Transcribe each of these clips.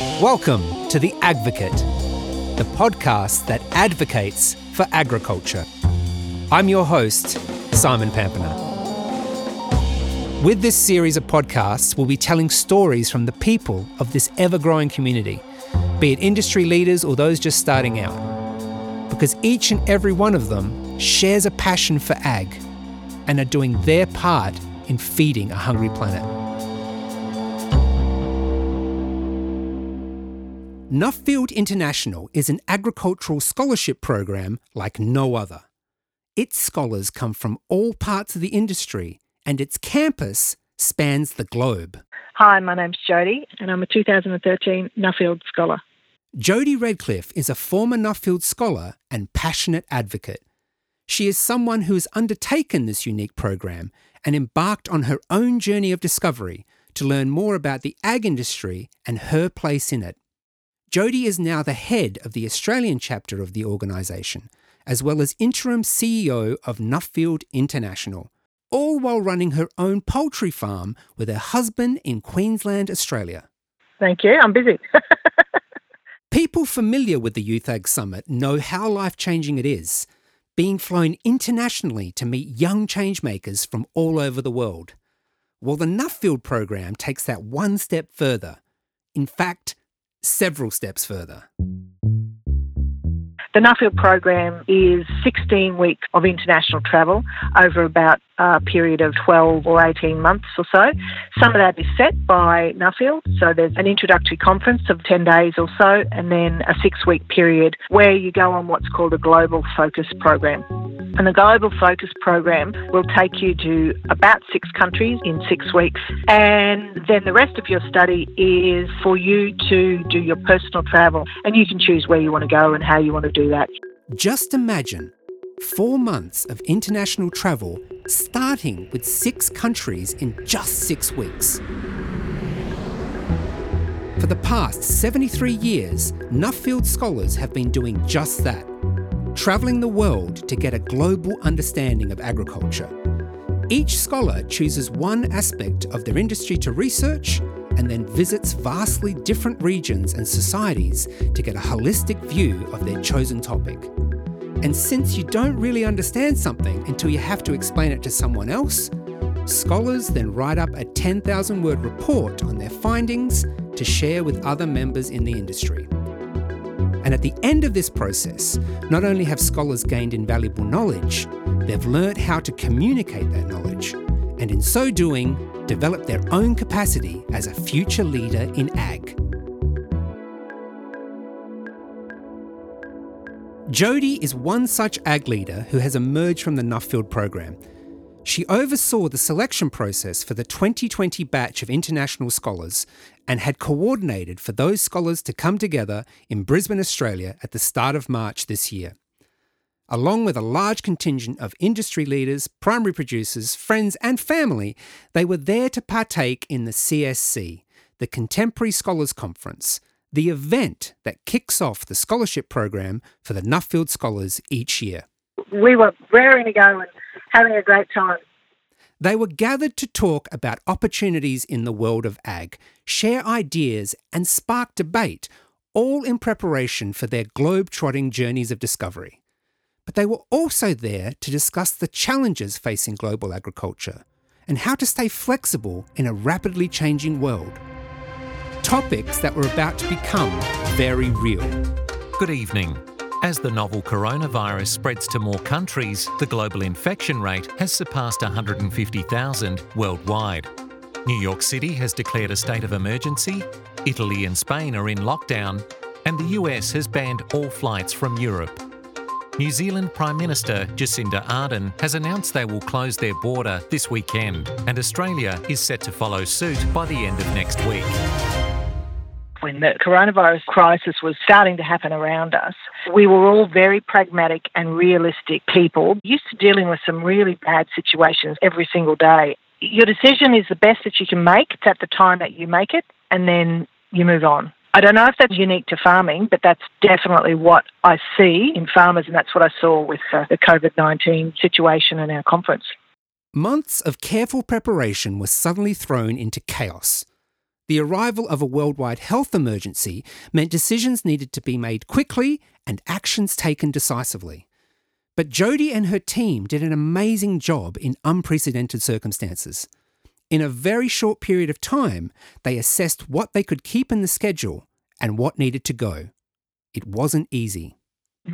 Welcome to The AgVocate, the podcast that advocates for agriculture. I'm your host, Simon Pampiner. With this series of podcasts, we'll be telling stories from the people of this ever growing community, be it industry leaders or those just starting out. Because each and every one of them shares a passion for ag and are doing their part in feeding a hungry planet. Nuffield International is an agricultural scholarship program like no other. Its scholars come from all parts of the industry, and its campus spans the globe. Hi, my name's Jodie, and I'm a 2013 Nuffield Scholar. Jodie Redcliffe is a former Nuffield Scholar and passionate advocate. She is someone who has undertaken this unique program and embarked on her own journey of discovery to learn more about the ag industry and her place in it. Jodie is now the head of the Australian chapter of the organisation, as well as interim CEO of Nuffield International, all while running her own poultry farm with her husband in Queensland, Australia. Thank you, I'm busy. People familiar with the Youth Ag Summit know how life changing it is, being flown internationally to meet young changemakers from all over the world. Well, the Nuffield program takes that one step further. In fact, several steps further. The Nuffield program is 16 weeks of international travel over about a period of 12 or 18 months or so. Some of that is set by Nuffield, so there's an introductory conference of 10 days or so, and then a six week period where you go on what's called a global focus program. And the Global Focus Program will take you to about six countries in six weeks. And then the rest of your study is for you to do your personal travel. And you can choose where you want to go and how you want to do that. Just imagine four months of international travel starting with six countries in just six weeks. For the past 73 years, Nuffield scholars have been doing just that travelling the world to get a global understanding of agriculture. Each scholar chooses one aspect of their industry to research and then visits vastly different regions and societies to get a holistic view of their chosen topic. And since you don't really understand something until you have to explain it to someone else, scholars then write up a 10,000 word report on their findings to share with other members in the industry. And at the end of this process, not only have scholars gained invaluable knowledge, they've learnt how to communicate that knowledge, and in so doing, develop their own capacity as a future leader in ag. Jodie is one such ag leader who has emerged from the Nuffield program. She oversaw the selection process for the 2020 batch of international scholars and had coordinated for those scholars to come together in Brisbane, Australia at the start of March this year. Along with a large contingent of industry leaders, primary producers, friends, and family, they were there to partake in the CSC, the Contemporary Scholars Conference, the event that kicks off the scholarship program for the Nuffield Scholars each year. We were raring to go and having a great time. They were gathered to talk about opportunities in the world of ag, share ideas, and spark debate, all in preparation for their globe trotting journeys of discovery. But they were also there to discuss the challenges facing global agriculture and how to stay flexible in a rapidly changing world. Topics that were about to become very real. Good evening. As the novel coronavirus spreads to more countries, the global infection rate has surpassed 150,000 worldwide. New York City has declared a state of emergency, Italy and Spain are in lockdown, and the US has banned all flights from Europe. New Zealand Prime Minister Jacinda Ardern has announced they will close their border this weekend, and Australia is set to follow suit by the end of next week when the coronavirus crisis was starting to happen around us, we were all very pragmatic and realistic people, used to dealing with some really bad situations every single day. Your decision is the best that you can make. It's at the time that you make it, and then you move on. I don't know if that's unique to farming, but that's definitely what I see in farmers, and that's what I saw with uh, the COVID 19 situation in our conference. Months of careful preparation were suddenly thrown into chaos The arrival of a worldwide health emergency meant decisions needed to be made quickly and actions taken decisively. But Jodie and her team did an amazing job in unprecedented circumstances. In a very short period of time, they assessed what they could keep in the schedule and what needed to go. It wasn't easy.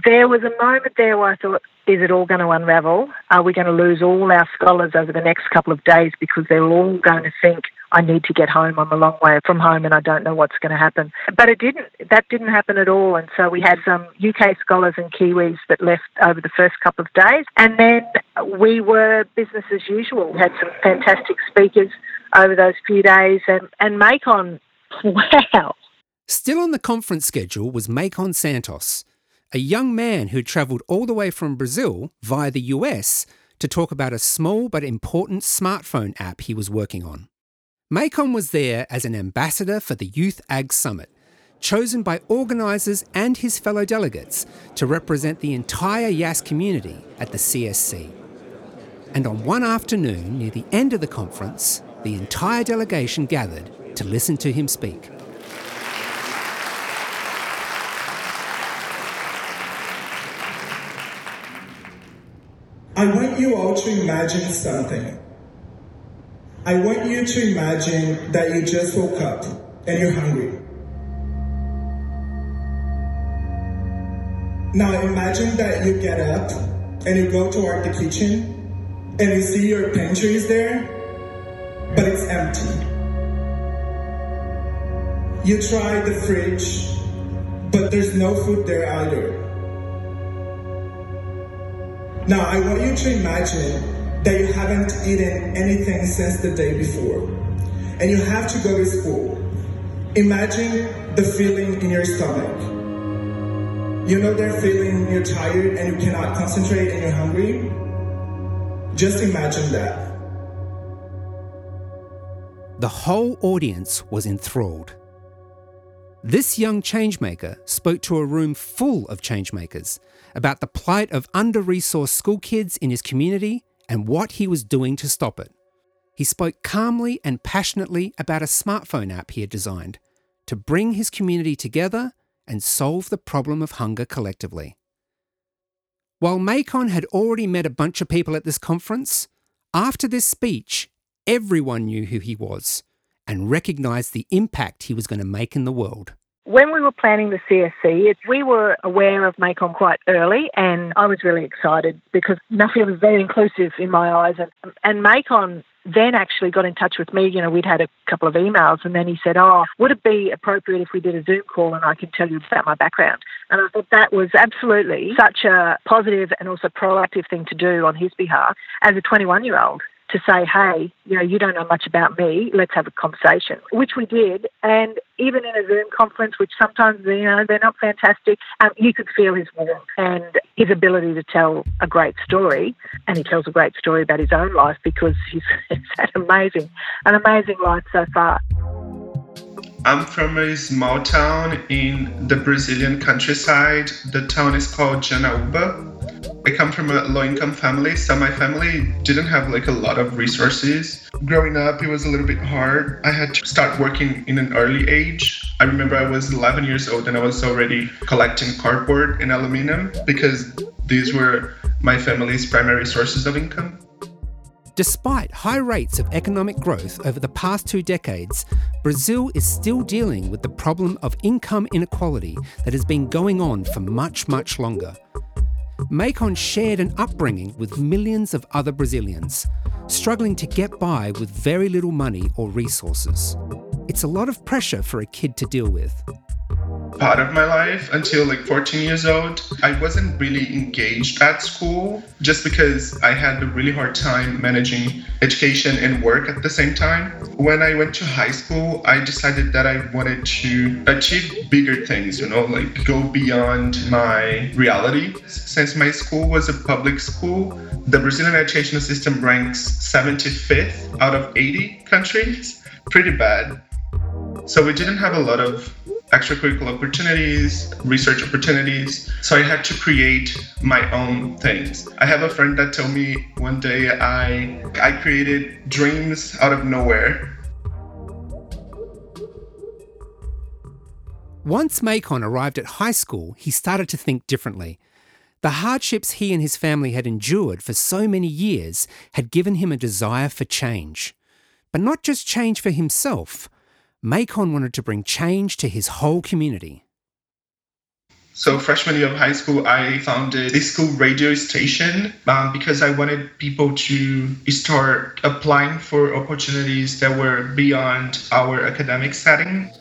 There was a moment there where I thought, is it all going to unravel? Are we going to lose all our scholars over the next couple of days because they're all going to think, I need to get home. I'm a long way from home and I don't know what's going to happen. But it didn't. That didn't happen at all. And so we had some UK scholars and Kiwis that left over the first couple of days. And then we were business as usual. We had some fantastic speakers over those few days. And, and Maycon, wow. Still on the conference schedule was Maycon Santos a young man who travelled all the way from Brazil via the US to talk about a small but important smartphone app he was working on. Maycon was there as an ambassador for the Youth Ag Summit, chosen by organisers and his fellow delegates to represent the entire YAS community at the CSC. And on one afternoon near the end of the conference, the entire delegation gathered to listen to him speak. I want you all to imagine something. I want you to imagine that you just woke up and you're hungry. Now imagine that you get up and you go toward the kitchen and you see your pantry is there, but it's empty. You try the fridge, but there's no food there either. Now, I want you to imagine that you haven't eaten anything since the day before, and you have to go to school. Imagine the feeling in your stomach. You know that feeling you're tired and you cannot concentrate and you're hungry? Just imagine that. The whole audience was enthralled. This young changemaker spoke to a room full of changemakers about the plight of under resourced school kids in his community and what he was doing to stop it. He spoke calmly and passionately about a smartphone app he had designed to bring his community together and solve the problem of hunger collectively. While Maycon had already met a bunch of people at this conference, after this speech, everyone knew who he was and recognised the impact he was going to make in the world. When we were planning the CSC, we were aware of Maycon quite early, and I was really excited because Nuffield was very inclusive in my eyes. And, and Maycon then actually got in touch with me. You know, we'd had a couple of emails, and then he said, Oh, would it be appropriate if we did a Zoom call and I can tell you about my background? And I thought that was absolutely such a positive and also proactive thing to do on his behalf as a 21 year old to say, hey, you know, you don't know much about me, let's have a conversation, which we did. And even in a Zoom conference, which sometimes, you know, they're not fantastic, um, you could feel his warmth and his ability to tell a great story. And he tells a great story about his own life because he's, he's had amazing, an amazing life so far. I'm from a small town in the Brazilian countryside. The town is called Janaúba I come from a low income family, so my family didn't have like a lot of resources. Growing up, it was a little bit hard. I had to start working in an early age. I remember I was 11 years old and I was already collecting cardboard and aluminum because these were my family's primary sources of income. Despite high rates of economic growth over the past two decades, Brazil is still dealing with the problem of income inequality that has been going on for much, much longer. Maycon shared an upbringing with millions of other Brazilians, struggling to get by with very little money or resources. It's a lot of pressure for a kid to deal with part of my life until like 14 years old. I wasn't really engaged at school just because I had a really hard time managing education and work at the same time. When I went to high school, I decided that I wanted to achieve bigger things, you know, like go beyond my reality. Since my school was a public school, the Brazilian educational system ranks 75th out of 80 countries. Pretty bad. So we didn't have a lot of extracurricular opportunities, research opportunities. So I had to create my own things. I have a friend that told me one day I I created dreams out of nowhere. Once Maycon arrived at high school, he started to think differently. The hardships he and his family had endured for so many years had given him a desire for change. But not just change for himself. Maycon wanted to bring change to his whole community. So freshman year of high school, I founded a school radio station um, because I wanted people to start applying for opportunities that were beyond our academic setting.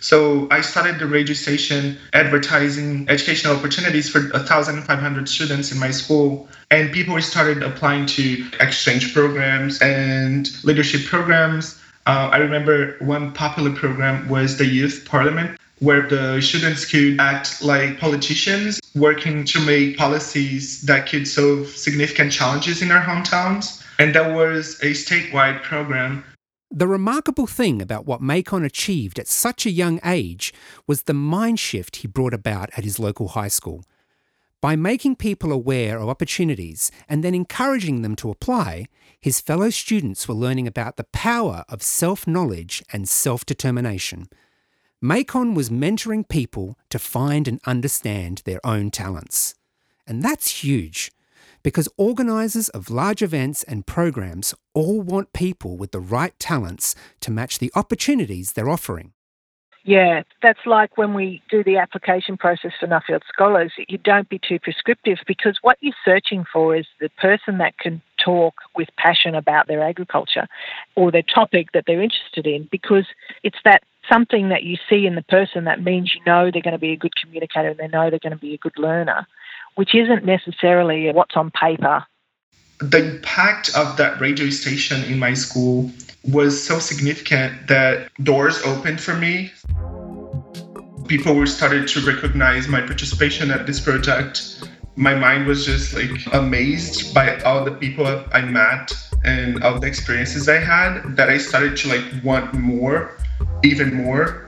So I started the radio station advertising educational opportunities for 1,500 students in my school. And people started applying to exchange programs and leadership programs. Uh, I remember one popular program was the Youth Parliament, where the students could act like politicians, working to make policies that could solve significant challenges in our hometowns. And that was a statewide program the remarkable thing about what Maycon achieved at such a young age was the mind shift he brought about at his local high school. By making people aware of opportunities and then encouraging them to apply, his fellow students were learning about the power of self knowledge and self determination. Maycon was mentoring people to find and understand their own talents. And that's huge because organisers of large events and programs all want people with the right talents to match the opportunities they're offering. Yeah, that's like when we do the application process for Nuffield Scholars. You don't be too prescriptive because what you're searching for is the person that can talk with passion about their agriculture or their topic that they're interested in because it's that something that you see in the person that means you know they're going to be a good communicator and they know they're going to be a good learner which isn't necessarily what's on paper. The impact of that radio station in my school was so significant that doors opened for me. People were started to recognize my participation at this project. My mind was just like amazed by all the people I met and all the experiences I had that I started to like want more, even more.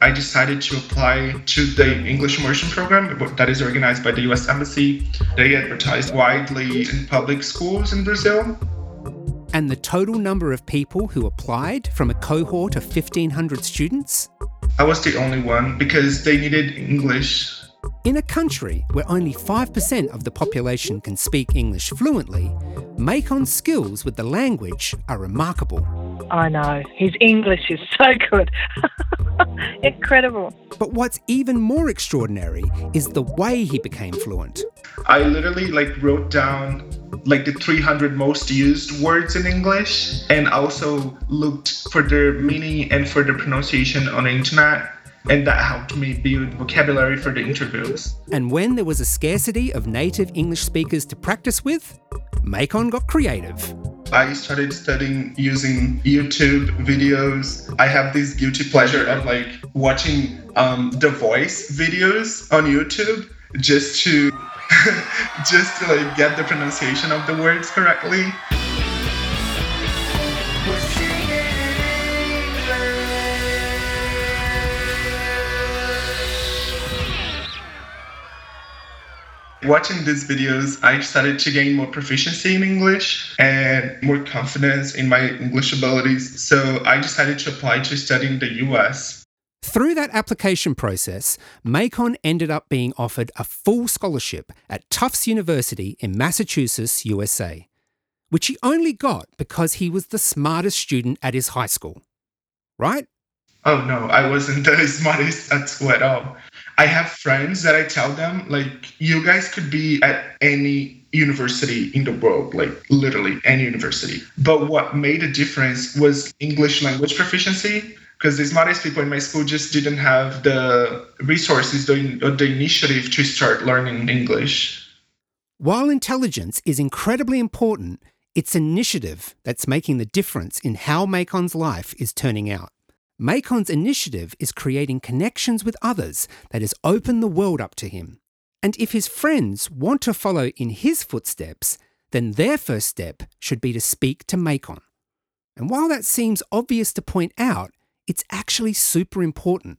I decided to apply to the English immersion program that is organized by the US Embassy. They advertise widely in public schools in Brazil. And the total number of people who applied from a cohort of 1,500 students? I was the only one because they needed English in a country where only 5% of the population can speak English fluently, Maycon's skills with the language are remarkable. I know. His English is so good. Incredible. But what's even more extraordinary is the way he became fluent. I literally like wrote down like the 300 most used words in English and also looked for their meaning and for the pronunciation on the internet and that helped me build vocabulary for the interviews. And when there was a scarcity of native English speakers to practice with, Maycon got creative. I started studying using YouTube videos. I have this guilty pleasure of like watching um, the voice videos on YouTube just to just to like get the pronunciation of the words correctly. Watching these videos, I started to gain more proficiency in English and more confidence in my English abilities. So I decided to apply to study in the US. Through that application process, Maycon ended up being offered a full scholarship at Tufts University in Massachusetts, USA, which he only got because he was the smartest student at his high school. Right? Oh no, I wasn't the smartest at school at all. I have friends that I tell them, like, you guys could be at any university in the world, like literally any university. But what made a difference was English language proficiency, because the smartest people in my school just didn't have the resources or the initiative to start learning English. While intelligence is incredibly important, it's initiative that's making the difference in how Maycon's life is turning out. Maycon's initiative is creating connections with others that has opened the world up to him. And if his friends want to follow in his footsteps, then their first step should be to speak to Maycon. And while that seems obvious to point out, it's actually super important.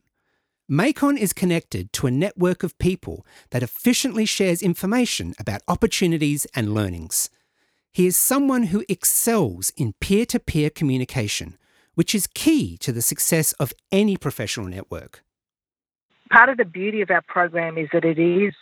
Maycon is connected to a network of people that efficiently shares information about opportunities and learnings. He is someone who excels in peer to peer communication, which is key to the success of any professional network. Part of the beauty of our program is that it is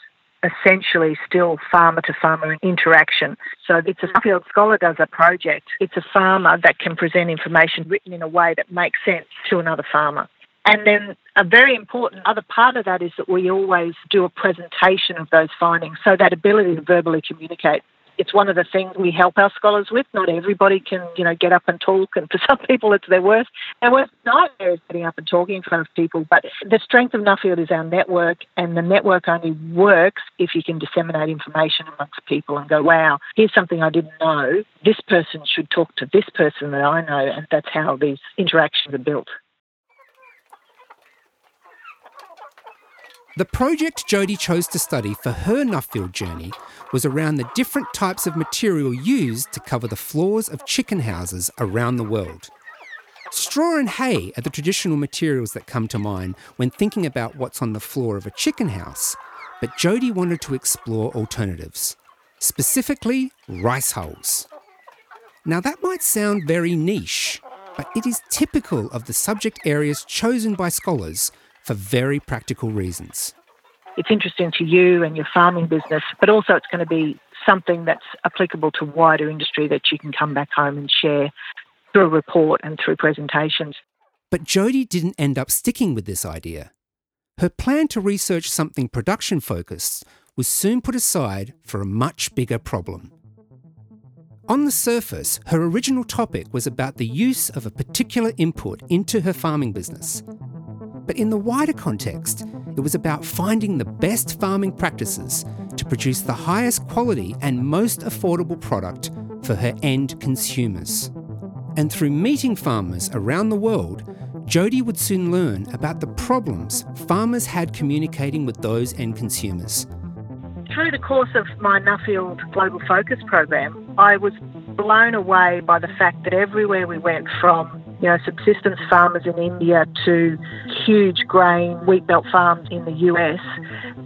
essentially still farmer to farmer interaction. So it's a field scholar does a project. It's a farmer that can present information written in a way that makes sense to another farmer. And then a very important other part of that is that we always do a presentation of those findings. So that ability to verbally communicate it's one of the things we help our scholars with. Not everybody can, you know, get up and talk, and for some people, it's their worst. Their worst nightmare is getting up and talking in front of people. But the strength of Nuffield is our network, and the network only works if you can disseminate information amongst people and go, "Wow, here's something I didn't know. This person should talk to this person that I know," and that's how these interactions are built. The project Jodie chose to study for her Nuffield journey was around the different types of material used to cover the floors of chicken houses around the world. Straw and hay are the traditional materials that come to mind when thinking about what's on the floor of a chicken house, but Jodie wanted to explore alternatives, specifically rice hulls. Now that might sound very niche, but it is typical of the subject areas chosen by scholars for very practical reasons. It's interesting to you and your farming business, but also it's going to be something that's applicable to wider industry that you can come back home and share through a report and through presentations. But Jodie didn't end up sticking with this idea. Her plan to research something production focused was soon put aside for a much bigger problem. On the surface, her original topic was about the use of a particular input into her farming business. But in the wider context, it was about finding the best farming practices to produce the highest quality and most affordable product for her end consumers. And through meeting farmers around the world, Jodie would soon learn about the problems farmers had communicating with those end consumers. Through the course of my Nuffield Global Focus program, I was blown away by the fact that everywhere we went from you know, subsistence farmers in India to huge grain wheat belt farms in the US,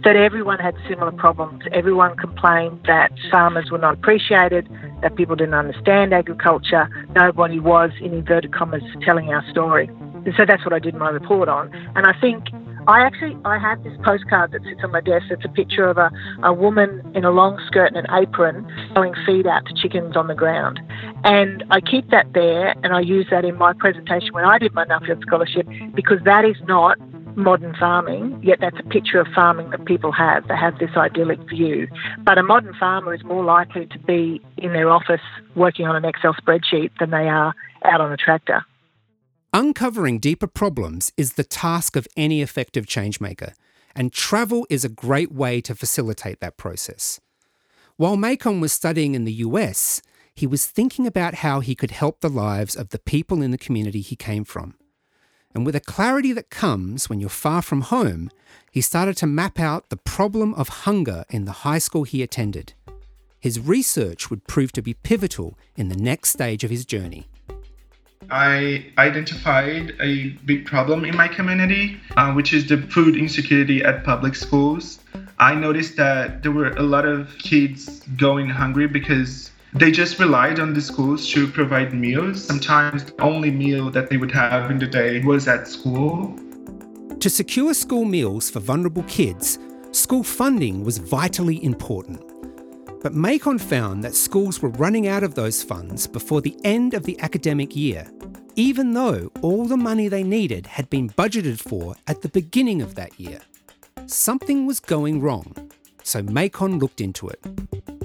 that everyone had similar problems. Everyone complained that farmers were not appreciated, that people didn't understand agriculture, nobody was, in inverted commas, telling our story. And so that's what I did my report on. And I think I actually I have this postcard that sits on my desk. It's a picture of a, a woman in a long skirt and an apron throwing feed out to chickens on the ground. And I keep that there and I use that in my presentation when I did my Nuffield Scholarship because that is not modern farming, yet that's a picture of farming that people have. They have this idyllic view. But a modern farmer is more likely to be in their office working on an Excel spreadsheet than they are out on a tractor. Uncovering deeper problems is the task of any effective changemaker, and travel is a great way to facilitate that process. While Maycon was studying in the US, he was thinking about how he could help the lives of the people in the community he came from. And with a clarity that comes when you're far from home, he started to map out the problem of hunger in the high school he attended. His research would prove to be pivotal in the next stage of his journey. I identified a big problem in my community, uh, which is the food insecurity at public schools. I noticed that there were a lot of kids going hungry because they just relied on the schools to provide meals. Sometimes the only meal that they would have in the day was at school. To secure school meals for vulnerable kids, school funding was vitally important. But Maycon found that schools were running out of those funds before the end of the academic year, even though all the money they needed had been budgeted for at the beginning of that year. Something was going wrong, so Maycon looked into it.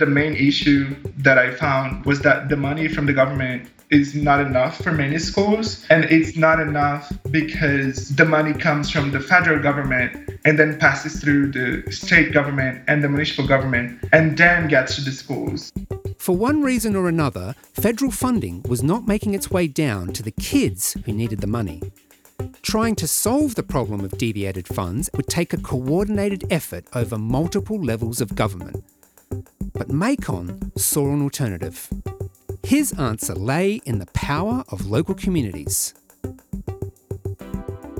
The main issue that I found was that the money from the government is not enough for many schools. And it's not enough because the money comes from the federal government and then passes through the state government and the municipal government and then gets to the schools. For one reason or another, federal funding was not making its way down to the kids who needed the money. Trying to solve the problem of deviated funds would take a coordinated effort over multiple levels of government. But Maycon saw an alternative. His answer lay in the power of local communities.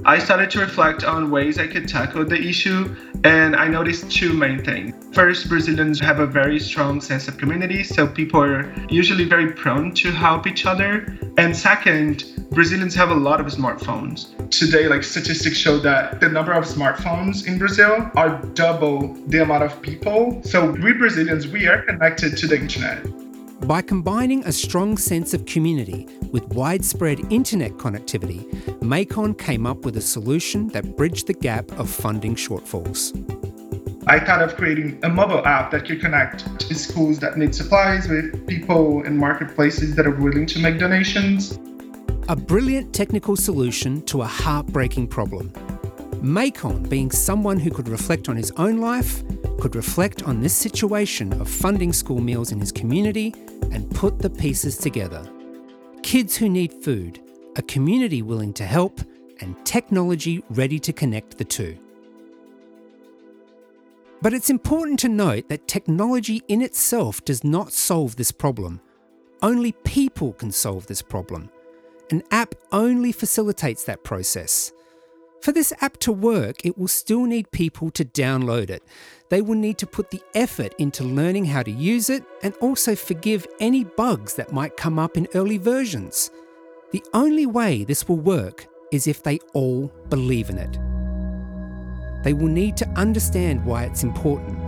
I started to reflect on ways I could tackle the issue, and I noticed two main things. First, Brazilians have a very strong sense of community, so people are usually very prone to help each other. And second, Brazilians have a lot of smartphones. Today, like statistics show that the number of smartphones in Brazil are double the amount of people. So we Brazilians, we are connected to the internet. By combining a strong sense of community with widespread internet connectivity, Maycon came up with a solution that bridged the gap of funding shortfalls. I thought of creating a mobile app that could connect to schools that need supplies with people in marketplaces that are willing to make donations. A brilliant technical solution to a heartbreaking problem. Maycon, being someone who could reflect on his own life, could reflect on this situation of funding school meals in his community and put the pieces together. Kids who need food, a community willing to help, and technology ready to connect the two. But it's important to note that technology in itself does not solve this problem. Only people can solve this problem. An app only facilitates that process. For this app to work, it will still need people to download it. They will need to put the effort into learning how to use it and also forgive any bugs that might come up in early versions. The only way this will work is if they all believe in it. They will need to understand why it's important.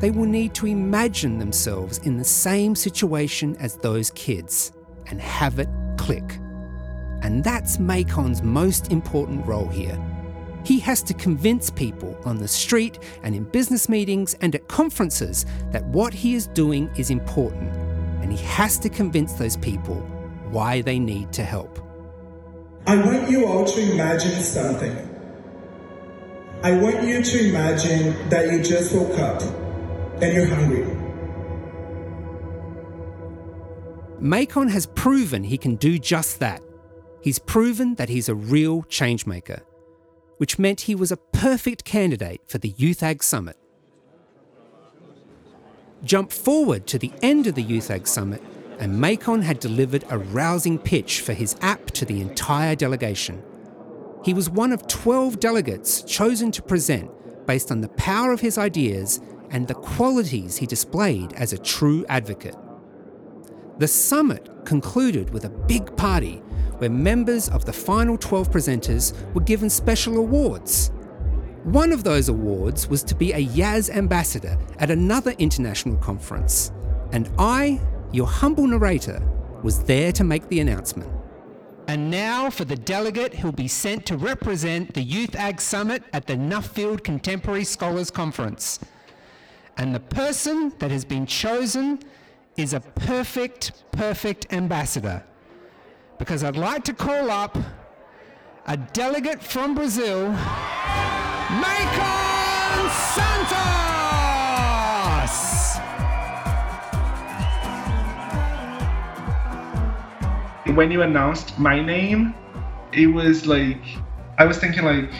They will need to imagine themselves in the same situation as those kids and have it click. And that's Maycon's most important role here. He has to convince people on the street and in business meetings and at conferences that what he is doing is important. And he has to convince those people why they need to help. I want you all to imagine something. I want you to imagine that you just woke up and you're hungry. Maycon has proven he can do just that. He's proven that he's a real changemaker, which meant he was a perfect candidate for the Youth Ag Summit. Jump forward to the end of the Youth Ag Summit, and Maycon had delivered a rousing pitch for his app to the entire delegation. He was one of 12 delegates chosen to present based on the power of his ideas and the qualities he displayed as a true advocate. The summit concluded with a big party where members of the final 12 presenters were given special awards. One of those awards was to be a YAS ambassador at another international conference, and I, your humble narrator, was there to make the announcement. And now for the delegate who'll be sent to represent the Youth Ag Summit at the Nuffield Contemporary Scholars Conference. And the person that has been chosen is a perfect, perfect ambassador. Because I'd like to call up a delegate from Brazil, Maycon Santos! When you announced my name, it was like I was thinking like,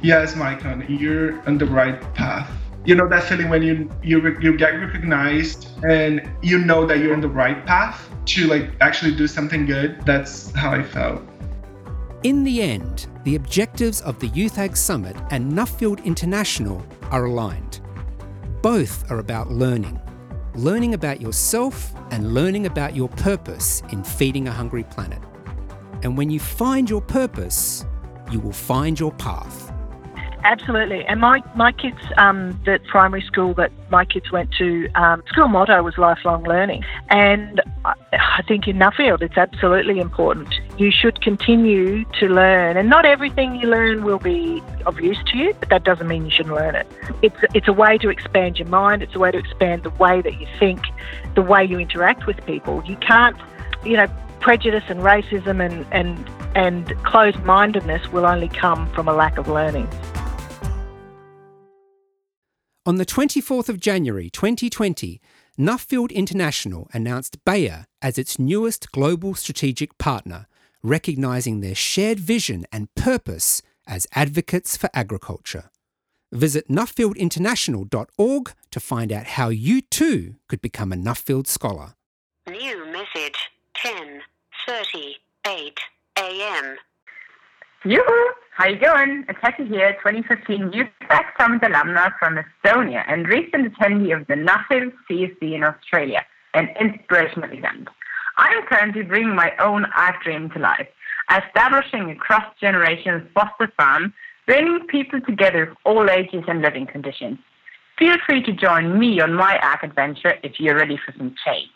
yes, Maycon, you're on the right path. You know that feeling when you you you get recognized and you know that you're on the right path to like actually do something good. That's how I felt. In the end, the objectives of the Youth Ag Summit and Nuffield International are aligned. Both are about learning, learning about yourself and learning about your purpose in feeding a hungry planet. And when you find your purpose, you will find your path. Absolutely. And my, my kids, um, the primary school that my kids went to, um, school motto was lifelong learning. And I, I think in Nuffield, it's absolutely important. You should continue to learn. And not everything you learn will be of use to you, but that doesn't mean you shouldn't learn it. It's, it's a way to expand your mind, it's a way to expand the way that you think, the way you interact with people. You can't, you know, prejudice and racism and, and, and closed mindedness will only come from a lack of learning. On the 24th of January 2020, Nuffield International announced Bayer as its newest global strategic partner, recognising their shared vision and purpose as advocates for agriculture. Visit nuffieldinternational.org to find out how you too could become a Nuffield Scholar. New message 10:38 a.m. Yoo-hoo! How you going? Ateki here, 2015 Youth Ag Summit alumna from Estonia and recent attendee of the Nuffield CSC in Australia, an inspirational event. I am currently bringing my own art dream to life, establishing a cross-generation foster farm, bringing people together of all ages and living conditions. Feel free to join me on my art adventure if you're ready for some change.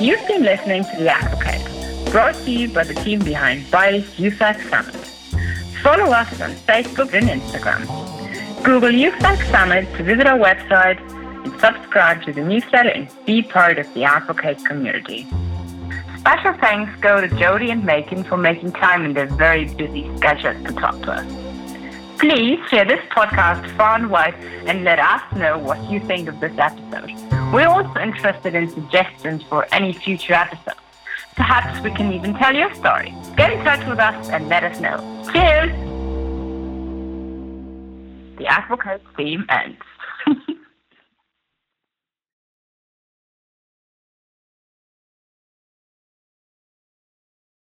You've been listening to The AgVocate brought to you by the team behind Bayer's Youth Ag Summit. Follow us on Facebook and Instagram. Google Youth Ag Summit to visit our website subscribe to the newsletter and be part of the AgVocate community. Special thanks go to Jodie and Maycon for making time in their very busy schedules to talk to us. Please share this podcast far and wide and let us know what you think of this episode. We're also interested in suggestions for any future episodes. Perhaps we can even tell your story. Get in touch with us and let us know. Cheers! The Advocate theme ends.